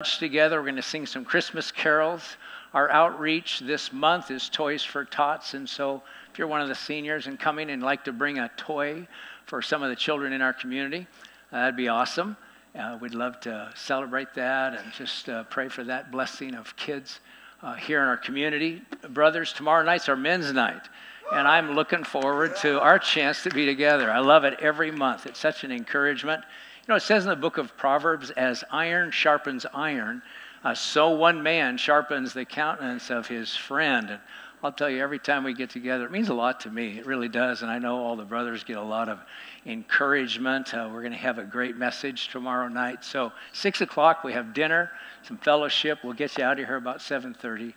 together. We're going to sing some Christmas carols. Our outreach this month is Toys for Tots. And so if you're one of the seniors and coming and like to bring a toy for some of the children in our community, uh, that'd be awesome. Uh, we'd love to celebrate that and just uh, pray for that blessing of kids uh, here in our community. Brothers, tomorrow night's our men's night. And I'm looking forward to our chance to be together. I love it every month. It's such an encouragement know, it says in the book of Proverbs, as iron sharpens iron, uh, so one man sharpens the countenance of his friend. And I'll tell you, every time we get together, it means a lot to me. It really does. And I know all the brothers get a lot of encouragement. Uh, we're going to have a great message tomorrow night. So, 6 o'clock, we have dinner, some fellowship. We'll get you out of here about 7.30,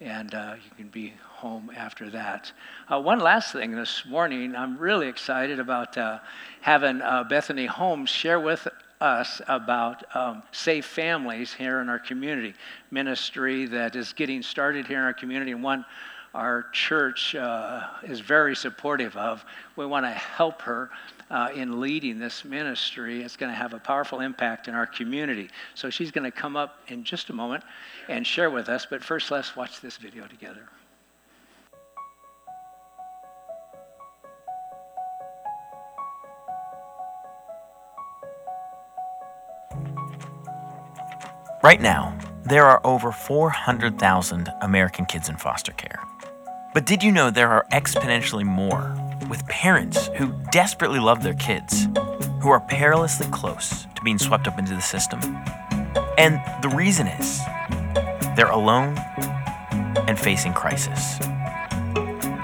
and uh, you can be home after that. Uh, one last thing this morning, I'm really excited about uh, having uh, Bethany Holmes share with us about um, safe families here in our community ministry that is getting started here in our community and one our church uh, is very supportive of. We want to help her uh, in leading this ministry. It's going to have a powerful impact in our community. So she's going to come up in just a moment and share with us. But first, let's watch this video together. Right now, there are over 400,000 American kids in foster care. But did you know there are exponentially more with parents who desperately love their kids, who are perilously close to being swept up into the system? And the reason is they're alone and facing crisis.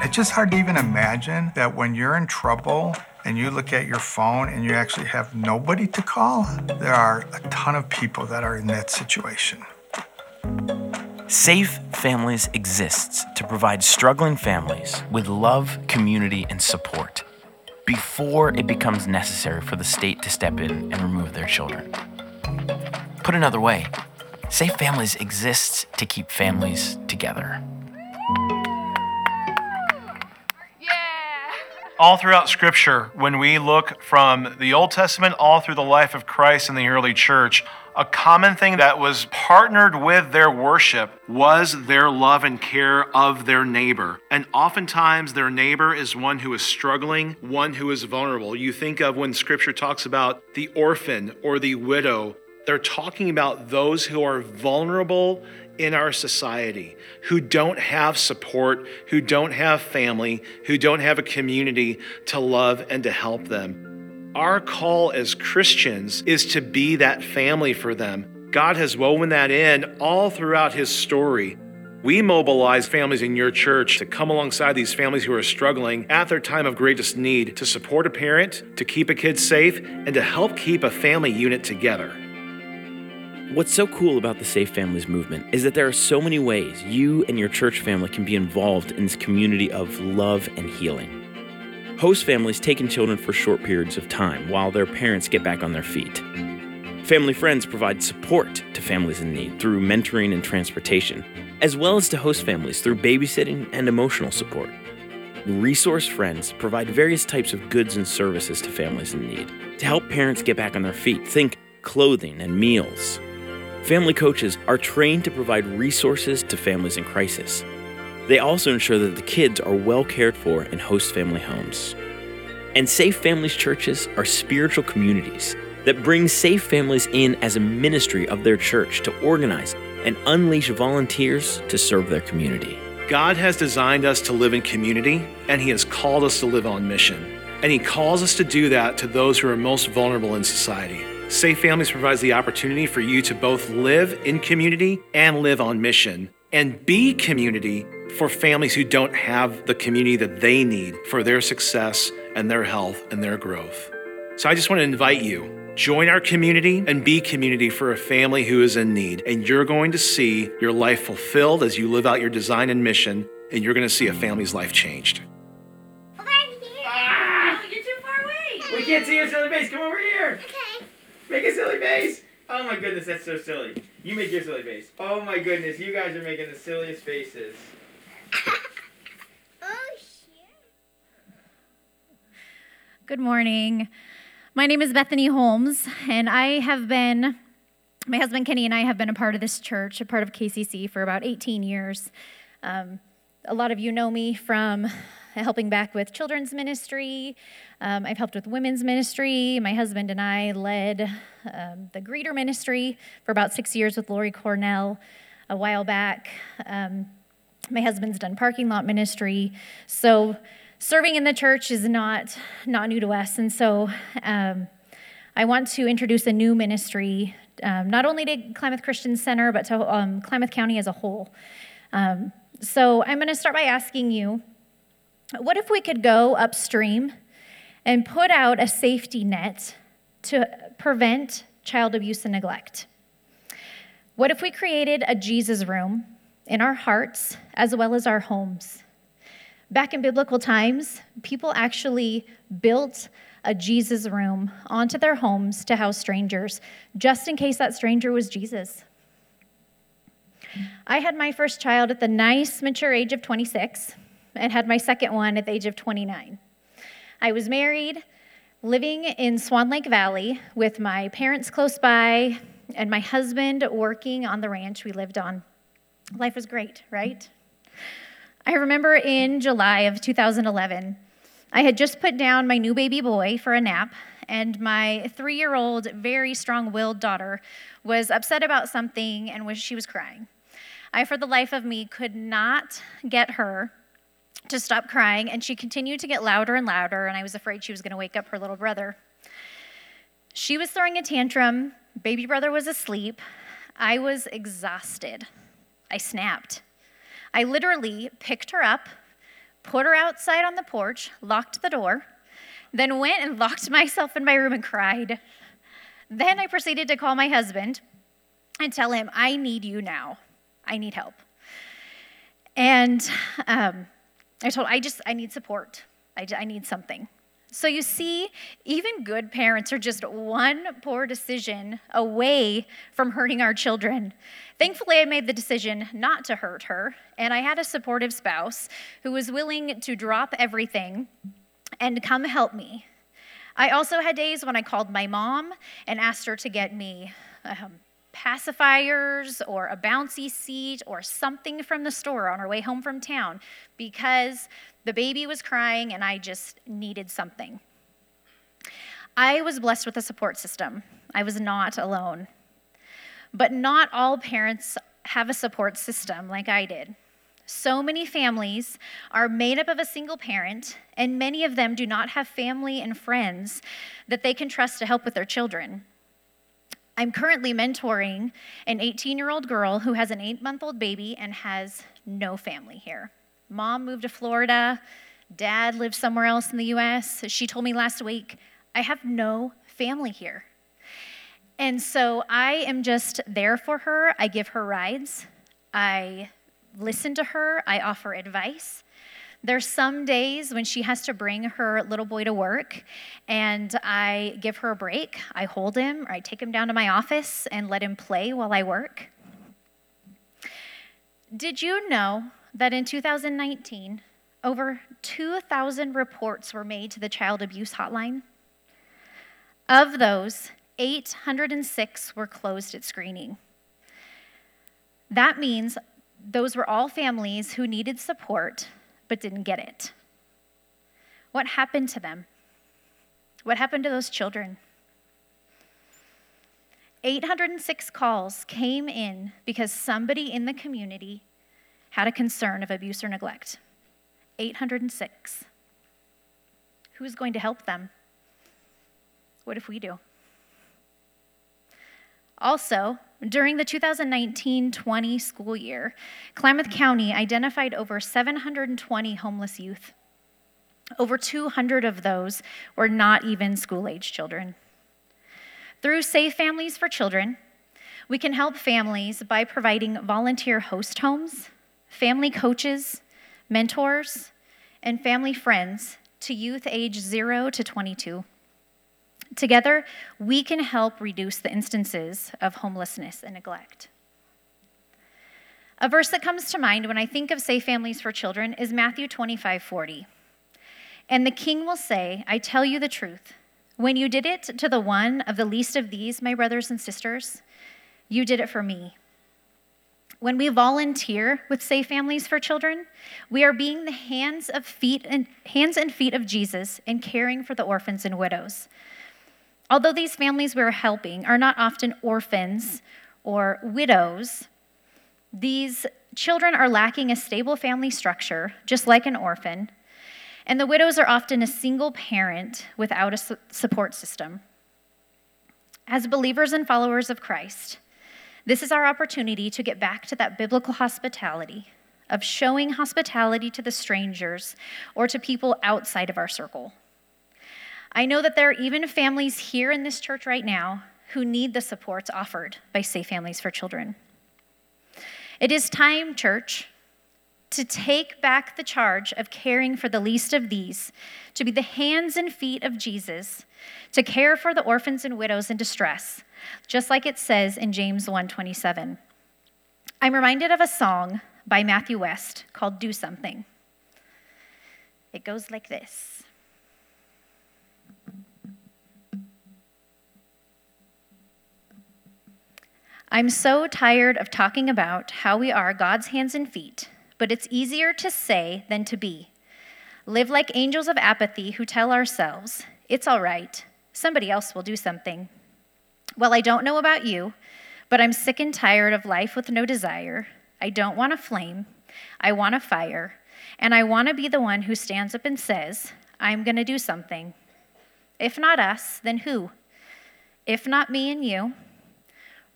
It's just hard to even imagine that when you're in trouble and you look at your phone and you actually have nobody to call, there are a ton of people that are in that situation. Safe Families exists to provide struggling families with love, community, and support before it becomes necessary for the state to step in and remove their children. Put another way, Safe Families exists to keep families together. All throughout Scripture, when we look from the Old Testament all through the life of Christ and the early church, a common thing that was partnered with their worship was their love and care of their neighbor. And oftentimes, their neighbor is one who is struggling, one who is vulnerable. You think of when Scripture talks about the orphan or the widow, they're talking about those who are vulnerable in our society who don't have support, who don't have family, who don't have a community to love and to help them. Our call as Christians is to be that family for them. God has woven that in all throughout His story. We mobilize families in your church to come alongside these families who are struggling at their time of greatest need to support a parent, to keep a kid safe, and to help keep a family unit together. What's so cool about the Safe Families movement is that there are so many ways you and your church family can be involved in this community of love and healing. Host families take in children for short periods of time while their parents get back on their feet. Family friends provide support to families in need through mentoring and transportation, as well as to host families through babysitting and emotional support. Resource Friends provide various types of goods and services to families in need to help parents get back on their feet. Think clothing and meals, Family coaches are trained to provide resources to families in crisis. They also ensure that the kids are well cared for in host family homes. And Safe Families churches are spiritual communities that bring safe families in as a ministry of their church to organize and unleash volunteers to serve their community. God has designed us to live in community, and He has called us to live on mission. And He calls us to do that to those who are most vulnerable in society. Safe Families provides the opportunity for you to both live in community and live on mission and be community for families who don't have the community that they need for their success and their health and their growth. So I just want to invite you join our community and be community for a family who is in need and you're going to see your life fulfilled as you live out your design and mission and you're going to see a family's life changed. Ah! You're too far away. We can't see your silly face. Come over here. Okay. Make a silly face. Oh my goodness, that's so silly. You make your silly face. Oh my goodness, you guys are making the silliest faces. oh shit. Good morning. My name is Bethany Holmes, and I have been My husband Kenny and I have been a part of this church, a part of KCC for about 18 years. Um, a lot of you know me from helping back with children's ministry. Um, I've helped with women's ministry. My husband and I led um, the greeter ministry for about six years with Lori Cornell a while back. Um, my husband's done parking lot ministry. So serving in the church is not, not new to us. And so um, I want to introduce a new ministry, um, not only to Klamath Christian Center, but to um, Klamath County as a whole. So I'm going to start by asking you what if we could go upstream and put out a safety net to prevent child abuse and neglect? What if we created a Jesus room in our hearts as well as our homes? Back in biblical times, people actually built a Jesus room onto their homes to house strangers, just in case that stranger was Jesus. I had my first child at the nice, mature age of 26 and had my second one at the age of 29. I was married, living in Swan Lake Valley with my parents close by and my husband working on the ranch we lived on. Life was great, right? I remember in July of 2011, I had just put down my new baby boy for a nap, and my three year old, very strong willed daughter was upset about something and was, she was crying. I, for the life of me, could not get her to stop crying, and she continued to get louder and louder, and I was afraid she was going to wake up her little brother. She was throwing a tantrum. Baby brother was asleep. I was exhausted. I snapped. I literally picked her up, put her outside on the porch, locked the door, then went and locked myself in my room and cried. Then I proceeded to call my husband and tell him, I need you now. I need help. And um, I told, I just, I need support. I, I need something. So you see, even good parents are just one poor decision away from hurting our children. Thankfully, I made the decision not to hurt her, and I had a supportive spouse who was willing to drop everything and come help me. I also had days when I called my mom and asked her to get me um, pacifiers or a bouncy seat or something from the store on our way home from town because the baby was crying and I just needed something. I was blessed with a support system. I was not alone. But not all parents have a support system like I did. So many families are made up of a single parent, and many of them do not have family and friends that they can trust to help with their children. I'm currently mentoring an 18 year old girl who has an eight month old baby and has no family here. Mom moved to Florida, dad lives somewhere else in the US. She told me last week, I have no family here. And so I am just there for her. I give her rides, I listen to her, I offer advice. There's some days when she has to bring her little boy to work, and I give her a break. I hold him, or I take him down to my office and let him play while I work. Did you know that in 2019, over 2,000 reports were made to the Child Abuse Hotline? Of those, 806 were closed at screening. That means those were all families who needed support but didn't get it. What happened to them? What happened to those children? 806 calls came in because somebody in the community had a concern of abuse or neglect. 806. Who's going to help them? What if we do? Also, during the 2019 20 school year, Klamath County identified over 720 homeless youth. Over 200 of those were not even school age children. Through Safe Families for Children, we can help families by providing volunteer host homes, family coaches, mentors, and family friends to youth age 0 to 22. Together, we can help reduce the instances of homelessness and neglect. A verse that comes to mind when I think of Safe Families for Children is Matthew 25 40. And the king will say, I tell you the truth. When you did it to the one of the least of these, my brothers and sisters, You did it for me. When we volunteer with Safe Families for Children, we are being the hands of feet and hands and feet of Jesus in caring for the orphans and widows. Although these families we're helping are not often orphans or widows, these children are lacking a stable family structure, just like an orphan, and the widows are often a single parent without a support system. As believers and followers of Christ, this is our opportunity to get back to that biblical hospitality of showing hospitality to the strangers or to people outside of our circle. I know that there are even families here in this church right now who need the supports offered by Safe Families for Children. It is time, church, to take back the charge of caring for the least of these, to be the hands and feet of Jesus, to care for the orphans and widows in distress, just like it says in James 1:27. I'm reminded of a song by Matthew West called Do Something. It goes like this. I'm so tired of talking about how we are God's hands and feet, but it's easier to say than to be. Live like angels of apathy who tell ourselves, it's all right, somebody else will do something. Well, I don't know about you, but I'm sick and tired of life with no desire. I don't want a flame, I want a fire, and I want to be the one who stands up and says, I'm going to do something. If not us, then who? If not me and you,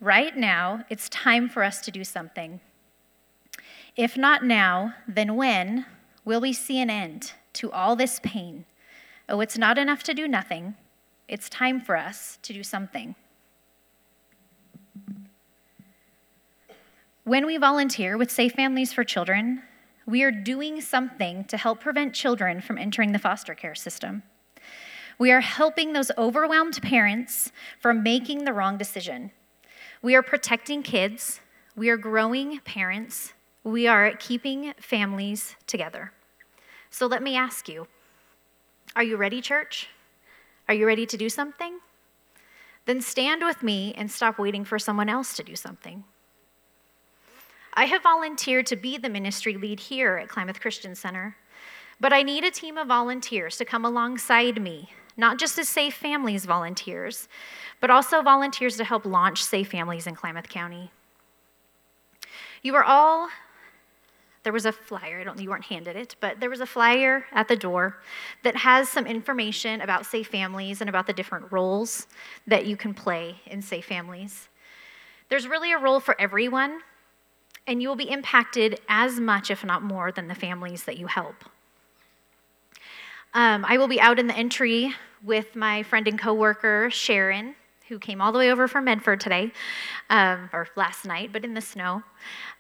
Right now, it's time for us to do something. If not now, then when will we see an end to all this pain? Oh, it's not enough to do nothing. It's time for us to do something. When we volunteer with Safe Families for Children, we are doing something to help prevent children from entering the foster care system. We are helping those overwhelmed parents from making the wrong decision we are protecting kids, we are growing parents, we are keeping families together. So let me ask you are you ready, church? Are you ready to do something? Then stand with me and stop waiting for someone else to do something. I have volunteered to be the ministry lead here at Klamath Christian Center, but I need a team of volunteers to come alongside me not just as Safe Families volunteers, but also volunteers to help launch Safe Families in Klamath County. You are all, there was a flyer, I don't you weren't handed it, but there was a flyer at the door that has some information about Safe Families and about the different roles that you can play in Safe Families. There's really a role for everyone, and you will be impacted as much, if not more, than the families that you help. Um, I will be out in the entry with my friend and coworker Sharon, who came all the way over from Medford today, um, or last night, but in the snow.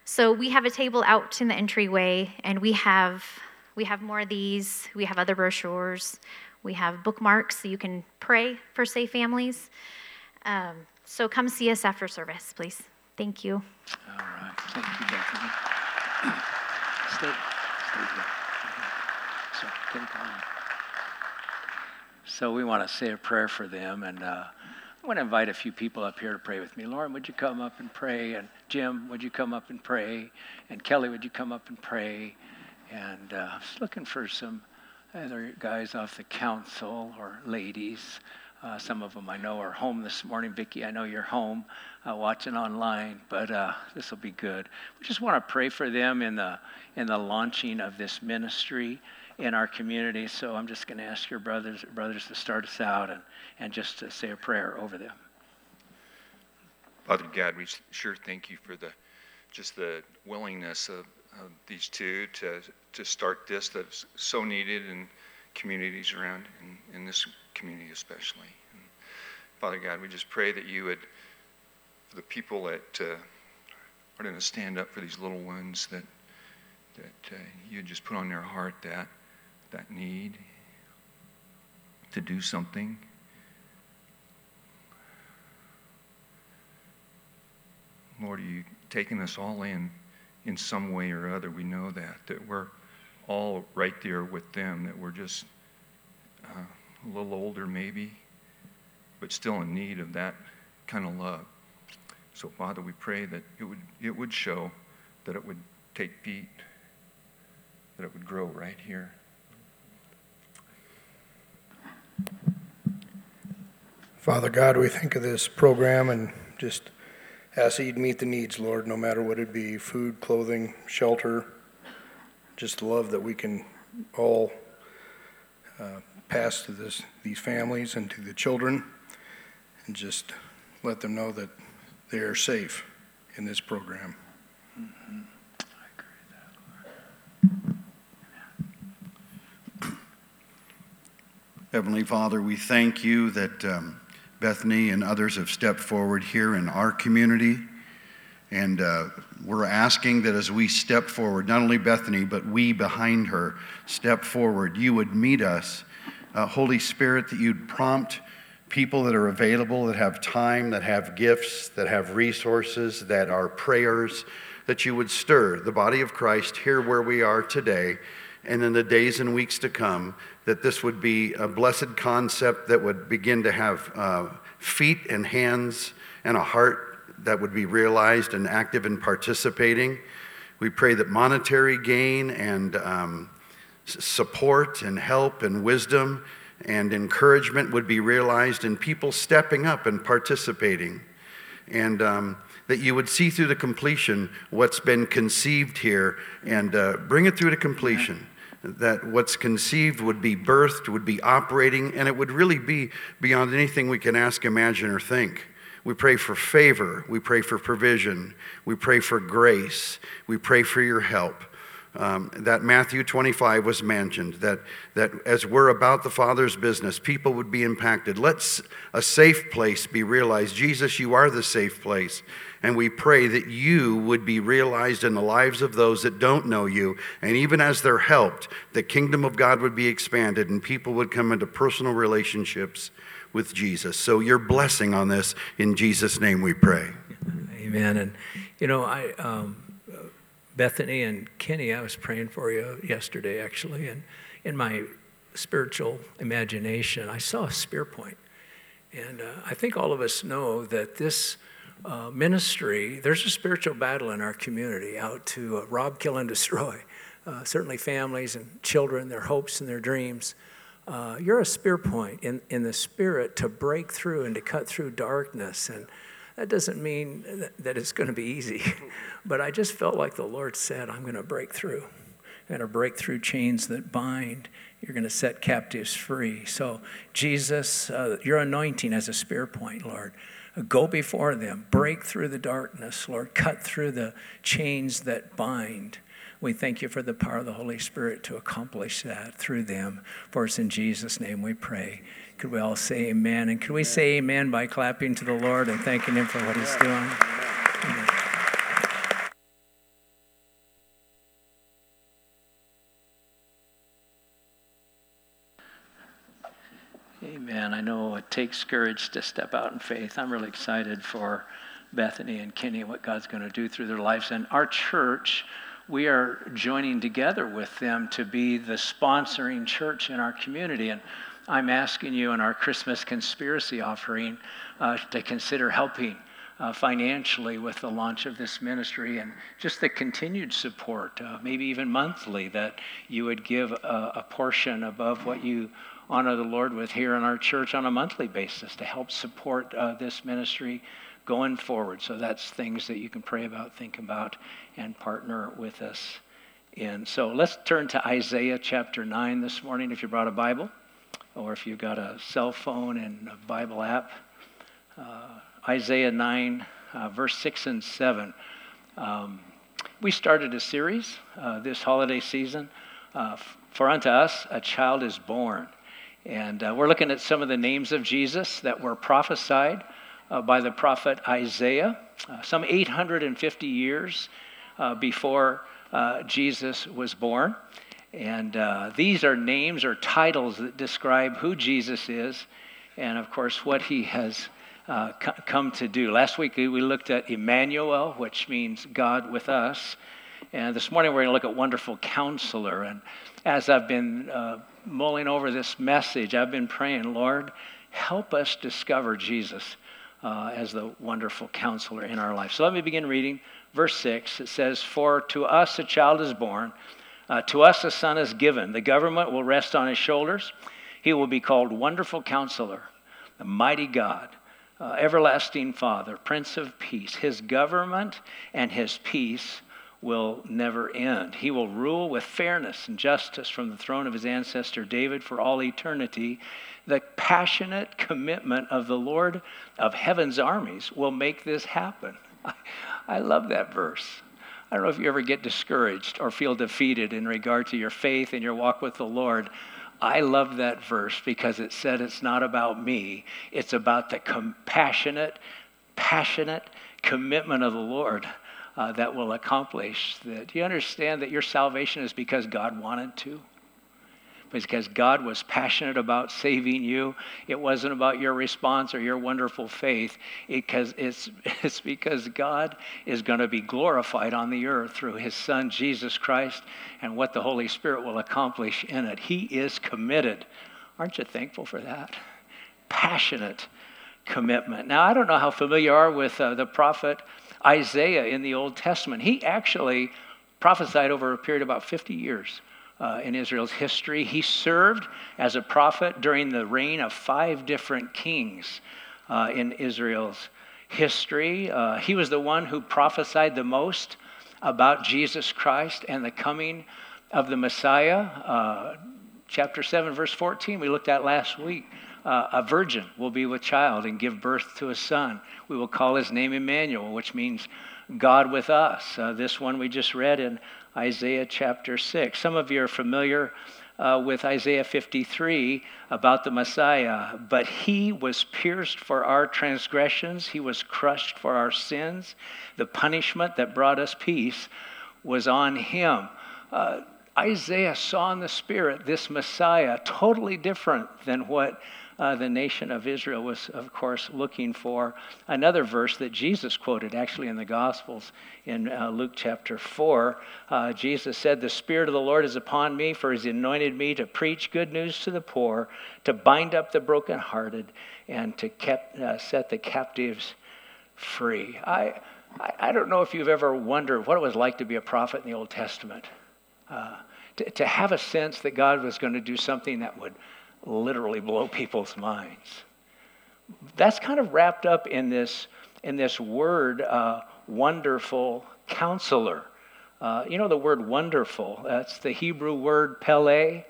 So we have a table out in the entryway, and we have we have more of these. We have other brochures. We have bookmarks so you can pray for safe families. Um, so come see us after service, please. Thank you. All right. Thank you, Bethany. Stay, stay here. So, take on. So we want to say a prayer for them. And uh, I want to invite a few people up here to pray with me. Lauren, would you come up and pray? And Jim, would you come up and pray? And Kelly, would you come up and pray? And uh, I was looking for some other guys off the council or ladies. Uh, some of them I know are home this morning. Vicki, I know you're home uh, watching online, but uh, this will be good. We just want to pray for them in the in the launching of this ministry in our community. So I'm just going to ask your brothers brothers to start us out and, and just to say a prayer over them. Father God, we sure thank you for the just the willingness of, of these two to to start this that's so needed in communities around in, in this community especially. And Father God, we just pray that you would for the people that uh, are going to stand up for these little ones that that uh, you just put on their heart that that need to do something. Lord, are you taking us all in in some way or other? We know that, that we're all right there with them, that we're just uh, a little older maybe, but still in need of that kind of love. So, Father, we pray that it would, it would show, that it would take feet, that it would grow right here. Father God, we think of this program and just ask that you'd meet the needs, Lord, no matter what it be food, clothing, shelter, just love that we can all uh, pass to this, these families and to the children, and just let them know that they are safe in this program. Heavenly Father, we thank you that um, Bethany and others have stepped forward here in our community. And uh, we're asking that as we step forward, not only Bethany, but we behind her step forward, you would meet us. Uh, Holy Spirit, that you'd prompt people that are available, that have time, that have gifts, that have resources, that are prayers, that you would stir the body of Christ here where we are today and in the days and weeks to come, that this would be a blessed concept that would begin to have uh, feet and hands and a heart that would be realized and active in participating. We pray that monetary gain and um, support and help and wisdom and encouragement would be realized in people stepping up and participating. And um, that you would see through the completion what's been conceived here and uh, bring it through to completion that what's conceived would be birthed, would be operating, and it would really be beyond anything we can ask, imagine, or think. We pray for favor. We pray for provision. We pray for grace. We pray for your help. Um, that Matthew 25 was mentioned, that, that as we're about the Father's business, people would be impacted. Let's a safe place be realized. Jesus, you are the safe place. And we pray that you would be realized in the lives of those that don't know you. And even as they're helped, the kingdom of God would be expanded and people would come into personal relationships with Jesus. So your blessing on this, in Jesus' name we pray. Amen. And, you know, I, um, Bethany and Kenny, I was praying for you yesterday, actually. And in my spiritual imagination, I saw a spear point. And uh, I think all of us know that this uh, ministry, there's a spiritual battle in our community out to uh, rob, kill, and destroy. Uh, certainly, families and children, their hopes and their dreams. Uh, you're a spear point in, in the spirit to break through and to cut through darkness. And that doesn't mean that, it's going to be easy, but I just felt like the Lord said, I'm going to break through. I'm going to break through chains that bind. You're going to set captives free. So, Jesus, uh, your anointing as a spear point, Lord. Go before them, break through the darkness, Lord, cut through the chains that bind. We thank you for the power of the Holy Spirit to accomplish that through them. For us in Jesus' name we pray. Could we all say amen? And could we say amen by clapping to the Lord and thanking Him for what He's doing? Amen. I know it takes courage to step out in faith. I'm really excited for Bethany and Kenny, and what God's going to do through their lives. And our church, we are joining together with them to be the sponsoring church in our community. And I'm asking you in our Christmas conspiracy offering uh, to consider helping. Uh, financially with the launch of this ministry and just the continued support, uh, maybe even monthly, that you would give a, a portion above what you honor the Lord with here in our church on a monthly basis to help support uh, this ministry going forward. So that's things that you can pray about, think about, and partner with us in. So let's turn to Isaiah chapter 9 this morning if you brought a Bible or if you've got a cell phone and a Bible app. Uh, Isaiah 9, uh, verse 6 and 7. Um, we started a series uh, this holiday season. Uh, For unto us a child is born. And uh, we're looking at some of the names of Jesus that were prophesied uh, by the prophet Isaiah, uh, some 850 years uh, before uh, Jesus was born. And uh, these are names or titles that describe who Jesus is and, of course, what he has come to do. Last week we looked at Emmanuel, which means God with us. And this morning we're going to look at Wonderful Counselor. And as I've been mulling over this message, I've been praying, Lord, help us discover Jesus uh, as the wonderful counselor in our life. So let me begin reading verse 6. It says, For to us a child is born, uh, to us a son is given. The government will rest on his shoulders. He will be called Wonderful Counselor, the Mighty God, uh, Everlasting Father, Prince of Peace. His government and his peace will never end. He will rule with fairness and justice from the throne of his ancestor David for all eternity. The passionate commitment of the Lord of heaven's armies will make this happen. I, I love that verse. I don't know if you ever get discouraged or feel defeated in regard to your faith and your walk with the Lord. I love that verse because it said it's not about me, it's about the compassionate, passionate commitment of the Lord uh, that will accomplish that. Do you understand that your salvation is because God wanted to? Because God was passionate about saving you. It wasn't about your response or your wonderful faith. Because it's, it's because God is going to be glorified on the earth through his Son, Jesus Christ, and what the Holy Spirit will accomplish in it. He is committed. Aren't you thankful for that? Passionate commitment. Now, I don't know how familiar you are with uh, the prophet Isaiah in the Old Testament. He actually prophesied over a period of about 50 years. Uh, in Israel's history. He served as a prophet during the reign of five different kings uh, in Israel's history. Uh, he was the one who prophesied the most about Jesus Christ and the coming of the Messiah. Uh, chapter 7, verse 14, we looked at last week. Uh, a virgin will be with child and give birth to a son. We will call his name Emmanuel, which means God with us. Uh, this one we just read in Isaiah chapter 6. Some of you are familiar uh, with Isaiah 53 about the Messiah. But he was pierced for our transgressions, he was crushed for our sins. The punishment that brought us peace was on him. Uh, Isaiah saw in the Spirit this Messiah totally different than what uh, the nation of Israel was, of course, looking for. Another verse that Jesus quoted actually in the Gospels in uh, Luke chapter 4, uh, Jesus said, The Spirit of the Lord is upon me, for he's anointed me to preach good news to the poor, to bind up the brokenhearted, and to kept, uh, set the captives free. I, I, I, don't know if you've ever wondered what it was like to be a prophet in the Old Testament. Uh, to, to have a sense that God was going to do something that would literally blow people's minds. That's kind of wrapped up in this, in this word, uh, wonderful counselor. Uh, you know the word wonderful, that's the Hebrew word pele.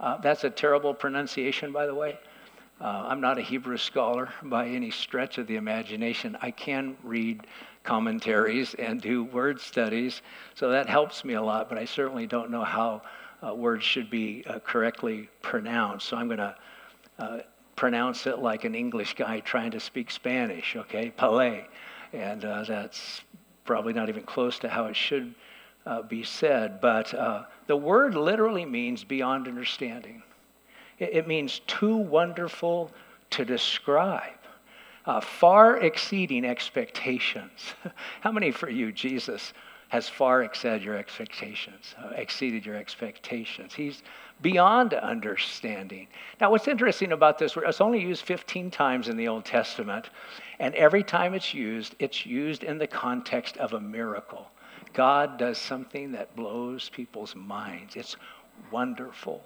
Uh, that's a terrible pronunciation, by the way. Uh, I'm not a Hebrew scholar by any stretch of the imagination. I can read commentaries and do word studies, so that helps me a lot, but I certainly don't know how uh, words should be uh, correctly pronounced. So I'm going to uh, pronounce it like an English guy trying to speak Spanish, okay? Pele. And uh, that's probably not even close to how it should uh, be said. But uh, the word literally means beyond understanding, it means too wonderful to describe. Uh, far exceeding expectations. How many for you, Jesus, has far exceeded your expectations, uh, exceeded your expectations. He's beyond understanding. Now, what's interesting about this, it's only used 15 times in the Old Testament, and every time it's used, it's used in the context of a miracle. God does something that blows people's minds. It's wonderful.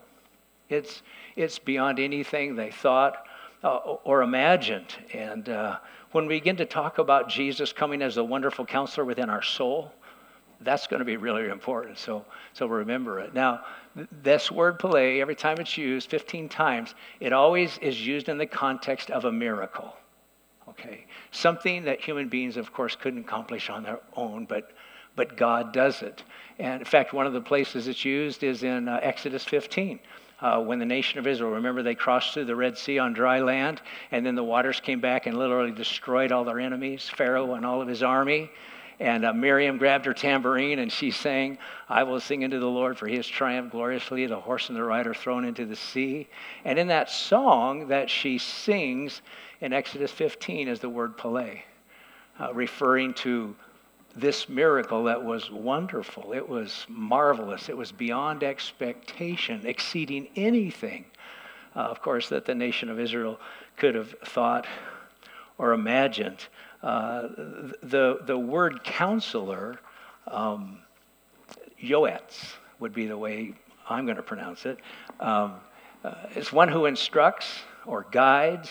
It's, it's beyond anything they thought uh, or imagined. And uh, when we begin to talk about Jesus coming as a wonderful counselor within our soul, that's going to be really important. So, so remember it. Now, this word pele, every time it's used, 15 times, it always is used in the context of a miracle. Okay? Something that human beings, of course, couldn't accomplish on their own, but, but God does it. And in fact, one of the places it's used is in uh, Exodus 15. Uh, when the nation of Israel, remember, they crossed through the Red Sea on dry land, and then the waters came back and literally destroyed all their enemies, Pharaoh and all of his army. And uh, Miriam grabbed her tambourine and she sang, I will sing unto the Lord, for he has triumphed gloriously, the horse and the rider thrown into the sea. And in that song that she sings in Exodus 15 is the word Pele, uh, referring to this miracle that was wonderful. It was marvelous. It was beyond expectation, exceeding anything, uh, of course, that the nation of Israel could have thought or imagined. Uh, the, the word counselor, um, yoetz would be the way I'm going to pronounce it. Um, uh, is one who instructs or guides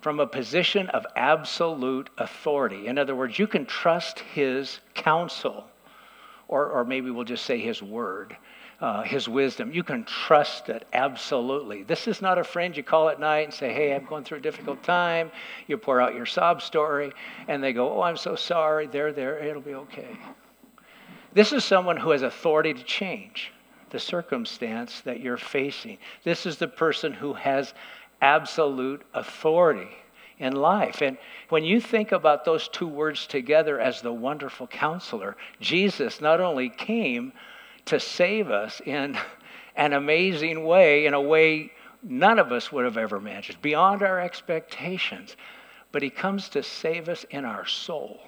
from a position of absolute authority. In other words, you can trust his counsel, or, or maybe we'll just say his word. Uh, his wisdom. You can trust it absolutely. This is not a friend you call at night and say, Hey, I'm going through a difficult time. You pour out your sob story, and they go, Oh, I'm so sorry. They're there. It'll be okay. This is someone who has authority to change the circumstance that you're facing. This is the person who has absolute authority in life. And when you think about those two words together as the wonderful counselor, Jesus not only came to save us in an amazing way, in a way none of us would have ever imagined, beyond our expectations, but he comes to save us in our soul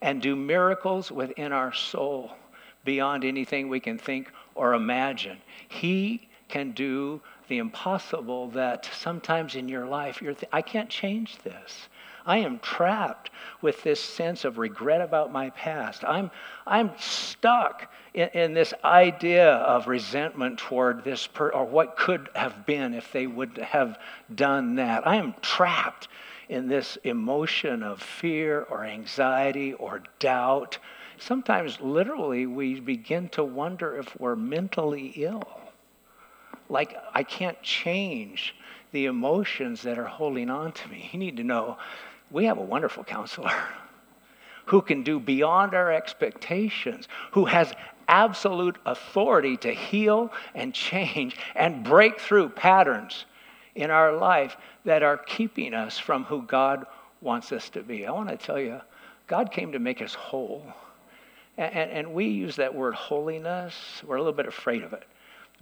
and do miracles within our soul beyond anything we can think or imagine. He can do the impossible that sometimes in your life you're th- I can't change this. I am trapped with this sense of regret about my past. I'm, I'm stuck in, in this idea of resentment toward this person, or what could have been if they would have done that. I am trapped in this emotion of fear or anxiety or doubt sometimes literally we begin to wonder if we're mentally ill. Like, I can't change the emotions that are holding on to me. You need to know we have a wonderful counselor who can do beyond our expectations, who has absolute authority to heal and change and break through patterns in our life that are keeping us from who God wants us to be. I want to tell you, God came to make us whole. And, and, and, we use that word holiness, we're a little bit afraid of it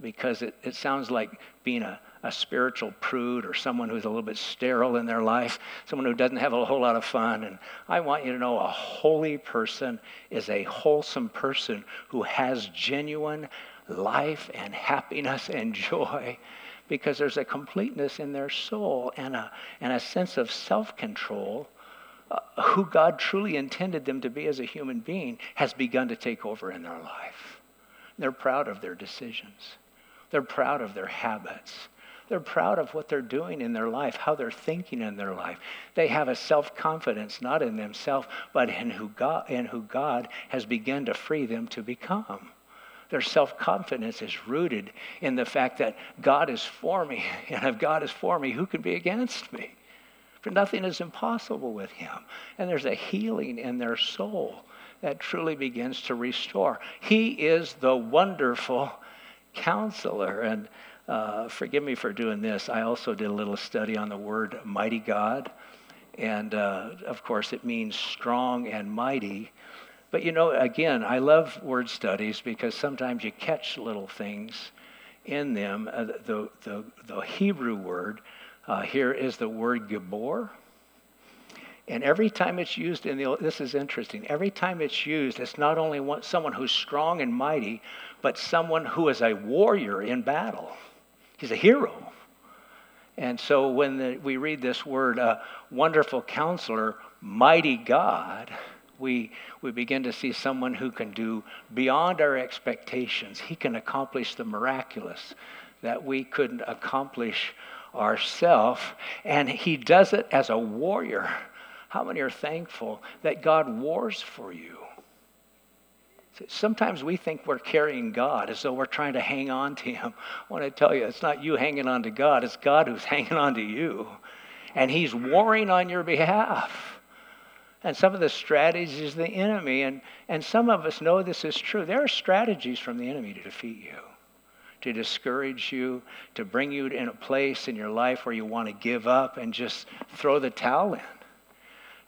because it, it sounds like being a, a spiritual prude or someone who's a little bit sterile in their life, someone who doesn't have a whole lot of fun. And I want you to know a holy person is a wholesome person who has genuine life and happiness and joy because there's a completeness in their soul and a, and a sense of self control uh, who God truly intended them to be as a human being has begun to take over in their life. They're proud of their decisions. They're proud of their habits. They're proud of what they're doing in their life, how they're thinking in their life. They have a self confidence not in themselves, but in who, God, in who God has begun to free them to become. Their self confidence is rooted in the fact that God is for me, and if God is for me, who can be against me? For nothing is impossible with him. And there's a healing in their soul that truly begins to restore. He is the wonderful counselor. And uh, forgive me for doing this. I also did a little study on the word mighty God. And uh, of course, it means strong and mighty. But you know, again, I love word studies because sometimes you catch little things in them. Uh, the, the, the Hebrew word uh, here is the word Gibor. And every time it's used in the, this is interesting, every time it's used, it's not only one, someone who's strong and mighty, but someone who is a warrior in battle. He's a hero. And so when the, we read this word, uh, wonderful counselor, mighty God, we, we begin to see someone who can do beyond our expectations. He can accomplish the miraculous that we couldn't accomplish ourselves. and he does it as a warrior. How many are thankful that God wars for you? Sometimes we think we're carrying God as though we're trying to hang on to Him. I want to tell you, it's not you hanging on to God, it's God who's hanging on to you. And He's warring on your behalf. And some of the strategies of the enemy, and, and some of us know this is true. There are strategies from the enemy to defeat you to discourage you, to bring you in a place in your life where you want to give up and just throw the towel in.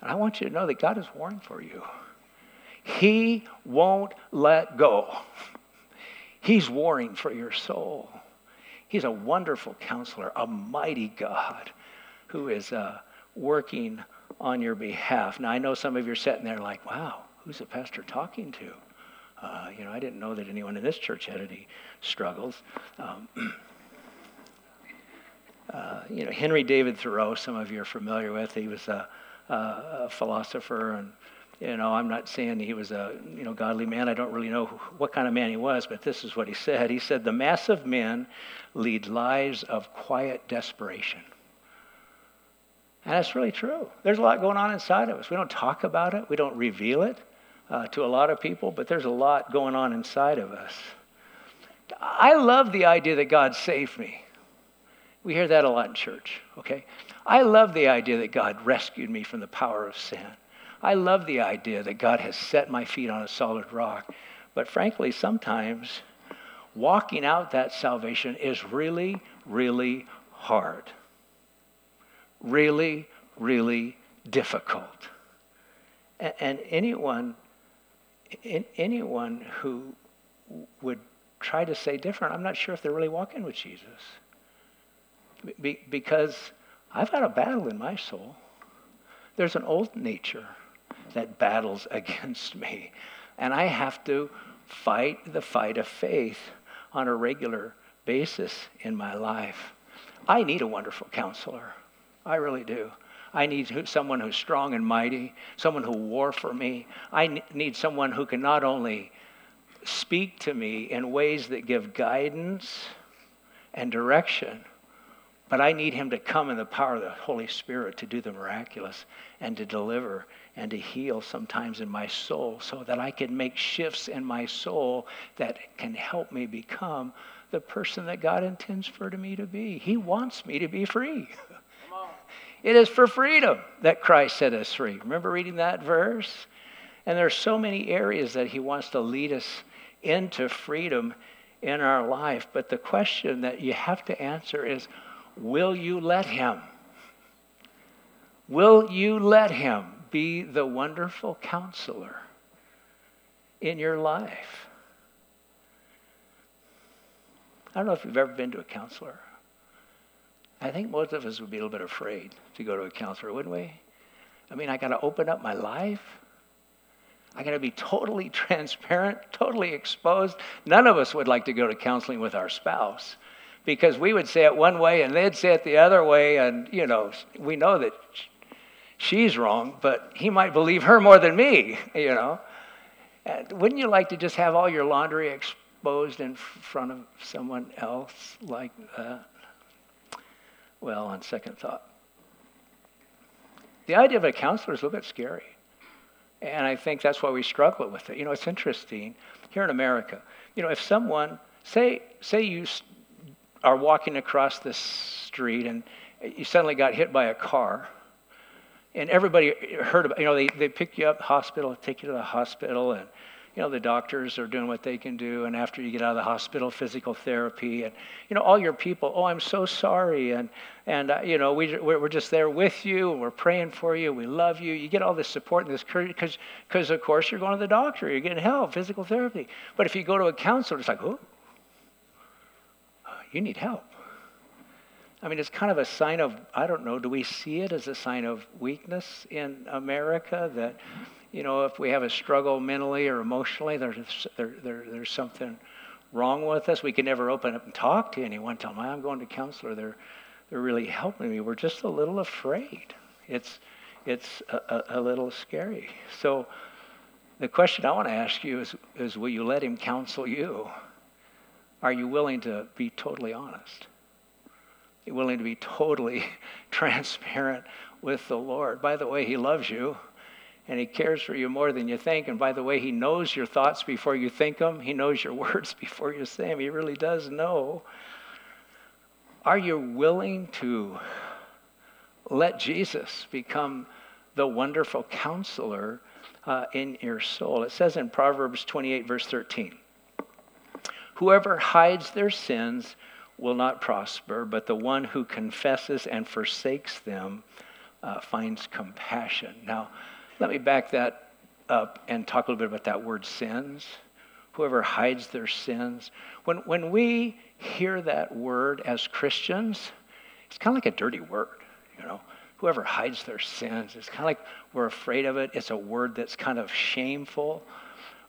And I want you to know that God is warring for you. He won't let go. He's warring for your soul. He's a wonderful counselor, a mighty God who is uh, working on your behalf. Now, I know some of you are sitting there like, wow, who's the pastor talking to? Uh, you know, I didn't know that anyone in this church had any struggles. Um, uh, you know, Henry David Thoreau, some of you are familiar with. He was a, a, a philosopher, and you know, I'm not saying he was a you know godly man. I don't really know what kind of man he was, but this is what he said. He said, "The mass of men lead lives of quiet desperation." And that's really true. There's a lot going on inside of us. We don't talk about it. We don't reveal it uh, to a lot of people, but there's a lot going on inside of us. I love the idea that God saved me. We hear that a lot in church, okay? I love the idea that God rescued me from the power of sin. I love the idea that God has set my feet on a solid rock. But frankly, sometimes walking out that salvation is really, really hard. Really, really difficult. And anyone, anyone who would try to say different, I'm not sure if they're really walking with Jesus. Be, because I've got a battle in my soul. There's an old nature that battles against me. And I have to fight the fight of faith on a regular basis in my life. I need a wonderful counselor. I really do. I need someone who's strong and mighty, someone who war for me. I need someone who can not only speak to me in ways that give guidance and direction, but I need him to come in the power of the Holy Spirit to do the miraculous and to deliver and to heal sometimes in my soul so that I can make shifts in my soul that can help me become the person that God intends for me to be. He wants me to be free. It is for freedom that Christ set us free. Remember reading that verse? And there are so many areas that he wants to lead us into freedom in our life. But the question that you have to answer is will you let him? Will you let him be the wonderful counselor in your life? I don't know if you've ever been to a counselor. I think most of us would be a little bit afraid to go to a counselor, wouldn't we? I mean, I got to open up my life. I got to be totally transparent, totally exposed. None of us would like to go to counseling with our spouse because we would say it one way and they'd say it the other way. And, you know, we know that she's wrong, but he might believe her more than me, you know. And wouldn't you like to just have all your laundry exposed in front of someone else like that? Well, on second thought. The idea of a counselor is a little bit scary. And I think that's why we struggle with it. You know, it's interesting here in America. You know, if someone, say, say you are walking across the street and you suddenly got hit by a car, and everybody heard about, you know, they, they pick you up hospital, take you to the hospital, and, you know, the doctors are doing what they can do. And after you get out of the hospital, physical therapy, and, you know, all your people, oh, I'm so sorry. And, and uh, you know, we, we're just there with you, and we're praying for you, we love you. You get all this support and this courage, because, of course, you're going to the doctor, you're getting help, physical therapy. But if you go to a counselor, it's like, oh, you need help. I mean, it's kind of a sign of, I don't know, do we see it as a sign of weakness in America that, you know, if we have a struggle mentally or emotionally, there's, there, there, there's something wrong with us. We can never open up and talk to anyone, tell them, I'm going to counselor. They're, they're really helping me. We're just a little afraid. It's, it's a, a, a little scary. So the question I want to ask you is, is will you let him counsel you? Are you willing to be totally honest? Are you willing to be totally transparent with the Lord. By the way, He loves you and He cares for you more than you think. And by the way, He knows your thoughts before you think them, He knows your words before you say them. He really does know. Are you willing to let Jesus become the wonderful counselor uh, in your soul? It says in Proverbs 28, verse 13 Whoever hides their sins will not prosper, but the one who confesses and forsakes them uh, finds compassion. Now, let me back that up and talk a little bit about that word sins. Whoever hides their sins. When, when we hear that word as Christians, it's kind of like a dirty word, you know. Whoever hides their sins, it's kind of like we're afraid of it. It's a word that's kind of shameful.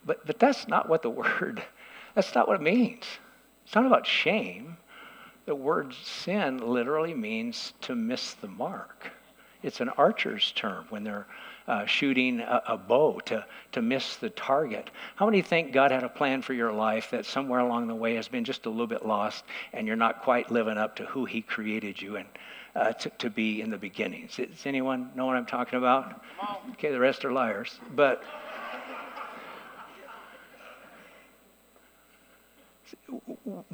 But, but that's not what the word, that's not what it means. It's not about shame. The word sin literally means to miss the mark. It's an archer's term when they're uh, shooting a, a, bow to, to miss the target. How many think God had a plan for your life that somewhere along the way has been just a little bit lost and you're not quite living up to who He created you and uh, to, to be in the beginning? Does anyone know what I'm talking about? Okay, the rest are liars. But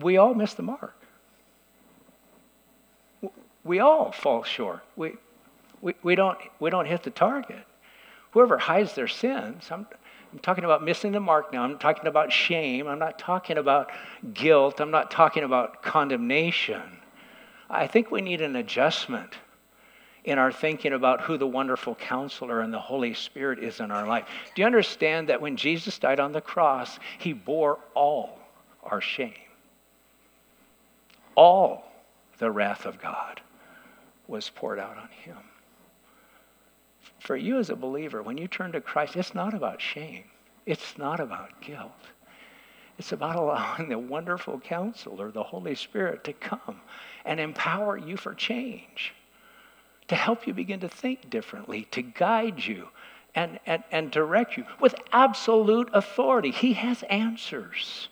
we all miss the mark. We all fall short. We, we, we, don't, we don't hit the target. Whoever hides their sins, I'm, I'm talking about missing the mark now. I'm talking about shame. I'm not talking about guilt. I'm not talking about condemnation. I think we need an adjustment in our thinking about who the wonderful counselor and the Holy Spirit is in our life. Do you understand that when Jesus died on the cross, he bore all our shame? All the wrath of God was poured out on him for you as a believer, when you turn to Christ, it's not about shame. It's not about guilt. It's about allowing the wonderful counselor, the Holy Spirit, to come and empower you for change, to help you begin to think differently, to guide you and, and, and direct you with absolute authority. He has answers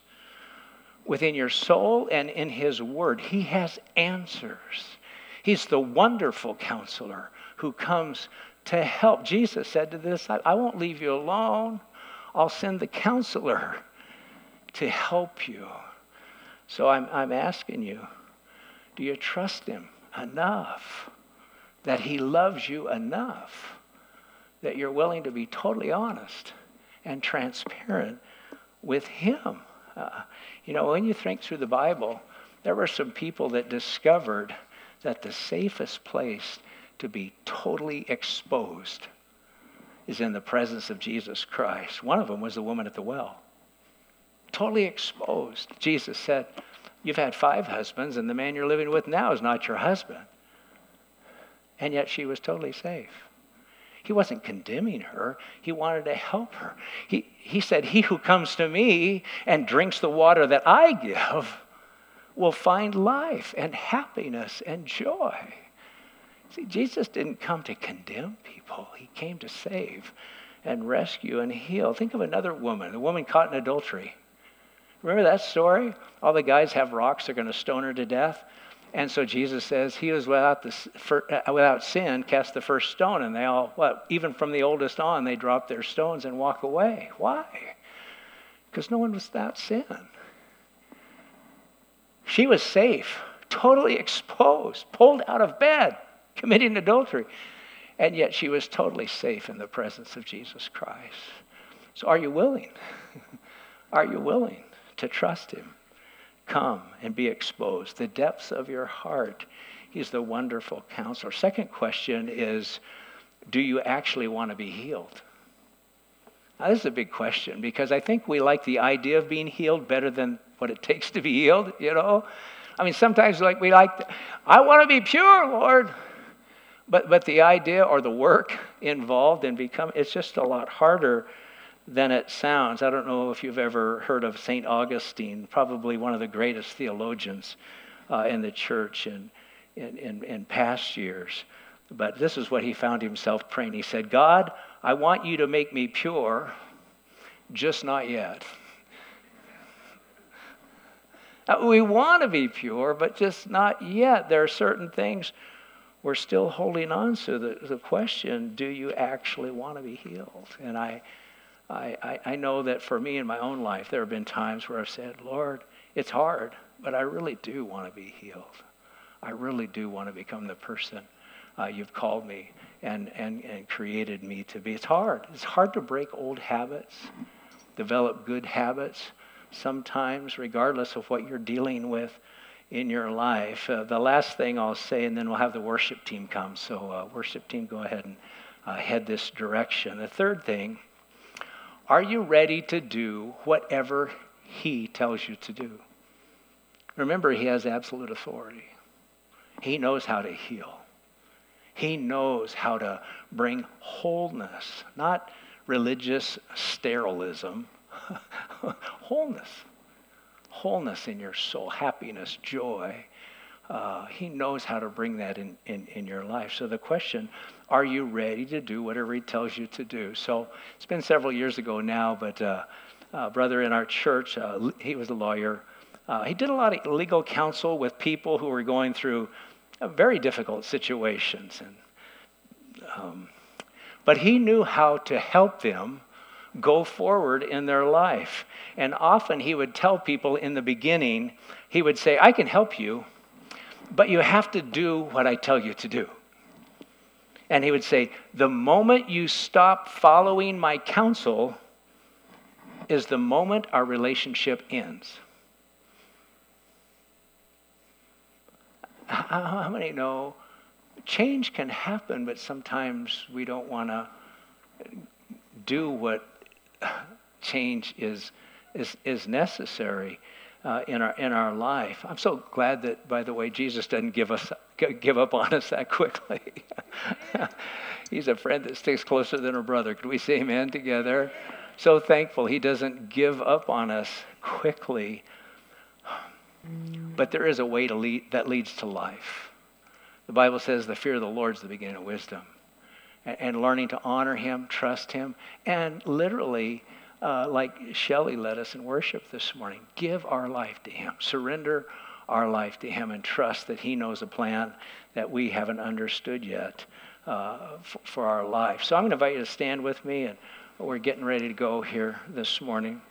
within your soul and in His Word. He has answers. He's the wonderful counselor who comes to help. Jesus said to the disciples, I won't leave you alone. I'll send the counselor to help you. So I'm, I'm asking you, do you trust him enough that he loves you enough that you're willing to be totally honest and transparent with him? Uh, you know, when you think through the Bible, there were some people that discovered that the safest place to be totally exposed is in the presence of Jesus Christ. One of them was the woman at the well. Totally exposed. Jesus said, You've had five husbands, and the man you're living with now is not your husband. And yet she was totally safe. He wasn't condemning her, he wanted to help her. He, he said, He who comes to me and drinks the water that I give will find life and happiness and joy. See, Jesus didn't come to condemn people, He came to save and rescue and heal. Think of another woman, the woman caught in adultery. Remember that story? All the guys have rocks, they're going to stone her to death. And so Jesus says, He was without, the, uh, without sin, cast the first stone. And they all, what, even from the oldest on, they drop their stones and walk away. Why? Because no one was without sin. She was safe, totally exposed, pulled out of bed committing adultery. And yet she was totally safe in the presence of Jesus Christ. So are you willing? are you willing to trust him? Come and be exposed. The depths of your heart. He's the wonderful counselor. Second question is do you actually want to be healed? Now, this is a big question because I think we like the idea of being healed better than what it takes to be healed, you know? I mean, sometimes like we like, I want to be pure, Lord. But, but the idea or the work involved in become it's just a lot harder than it sounds. I don't know if you've ever heard of St. Augustine, probably one of the greatest theologians uh, in the church in, in, in, in past years. But this is what he found himself praying. He said, God, I want you to make me pure, just not yet. We want to be pure, but just not yet. There are certain things we're still holding on to the, the question do you actually want to be healed? And I, I, I know that for me in my own life, there have been times where I've said, Lord, it's hard, but I really do want to be healed. I really do want to become the person uh, you've called me and, and, and created me to be. It's hard. It's hard to break old habits, develop good habits sometimes, regardless of what you're dealing with in your life. Uh, the last thing I'll say, and then we'll have the worship team come. So, uh, worship team, go ahead and uh, head this direction. The third thing, are you ready to do whatever He tells you to do? Remember, He has absolute authority. He knows how to heal. He knows how to bring wholeness, not religious sterilism, wholeness wholeness in your soul, happiness, joy, uh, He knows how to bring that in, in, in your life. So the question, are you ready to do whatever He tells you to do? So it's been several years ago now, but uh, uh, brother in our church, uh, he was a lawyer. Uh, he did a lot of legal counsel with people who were going through uh, very difficult situations. And, um, but he knew how to help them go forward in their life. And often he would tell people in the beginning, he would say, I can help you, but you have to do what I tell you to do. And he would say, The moment you stop following my counsel is the moment our relationship ends. How many know change can happen, but sometimes we don't want to do what change is, is, is necessary uh, in, our, in our life. I'm so glad that, by the way, Jesus doesn't give, us, give up on us that quickly. He's a friend that sticks closer than a brother. Could we say amen together? So thankful he doesn't give up on us quickly. But there is a way to lead, that leads to life. The Bible says the fear of the Lord is the beginning of wisdom. And, and learning to honor him, trust him, and literally uh, like Shelley led us in worship this morning. Give our life to Him. Surrender our life to Him and trust that He knows a plan that we haven't understood yet uh, for, for our life. So I'm going to invite you to stand with me, and we're getting ready to go here this morning.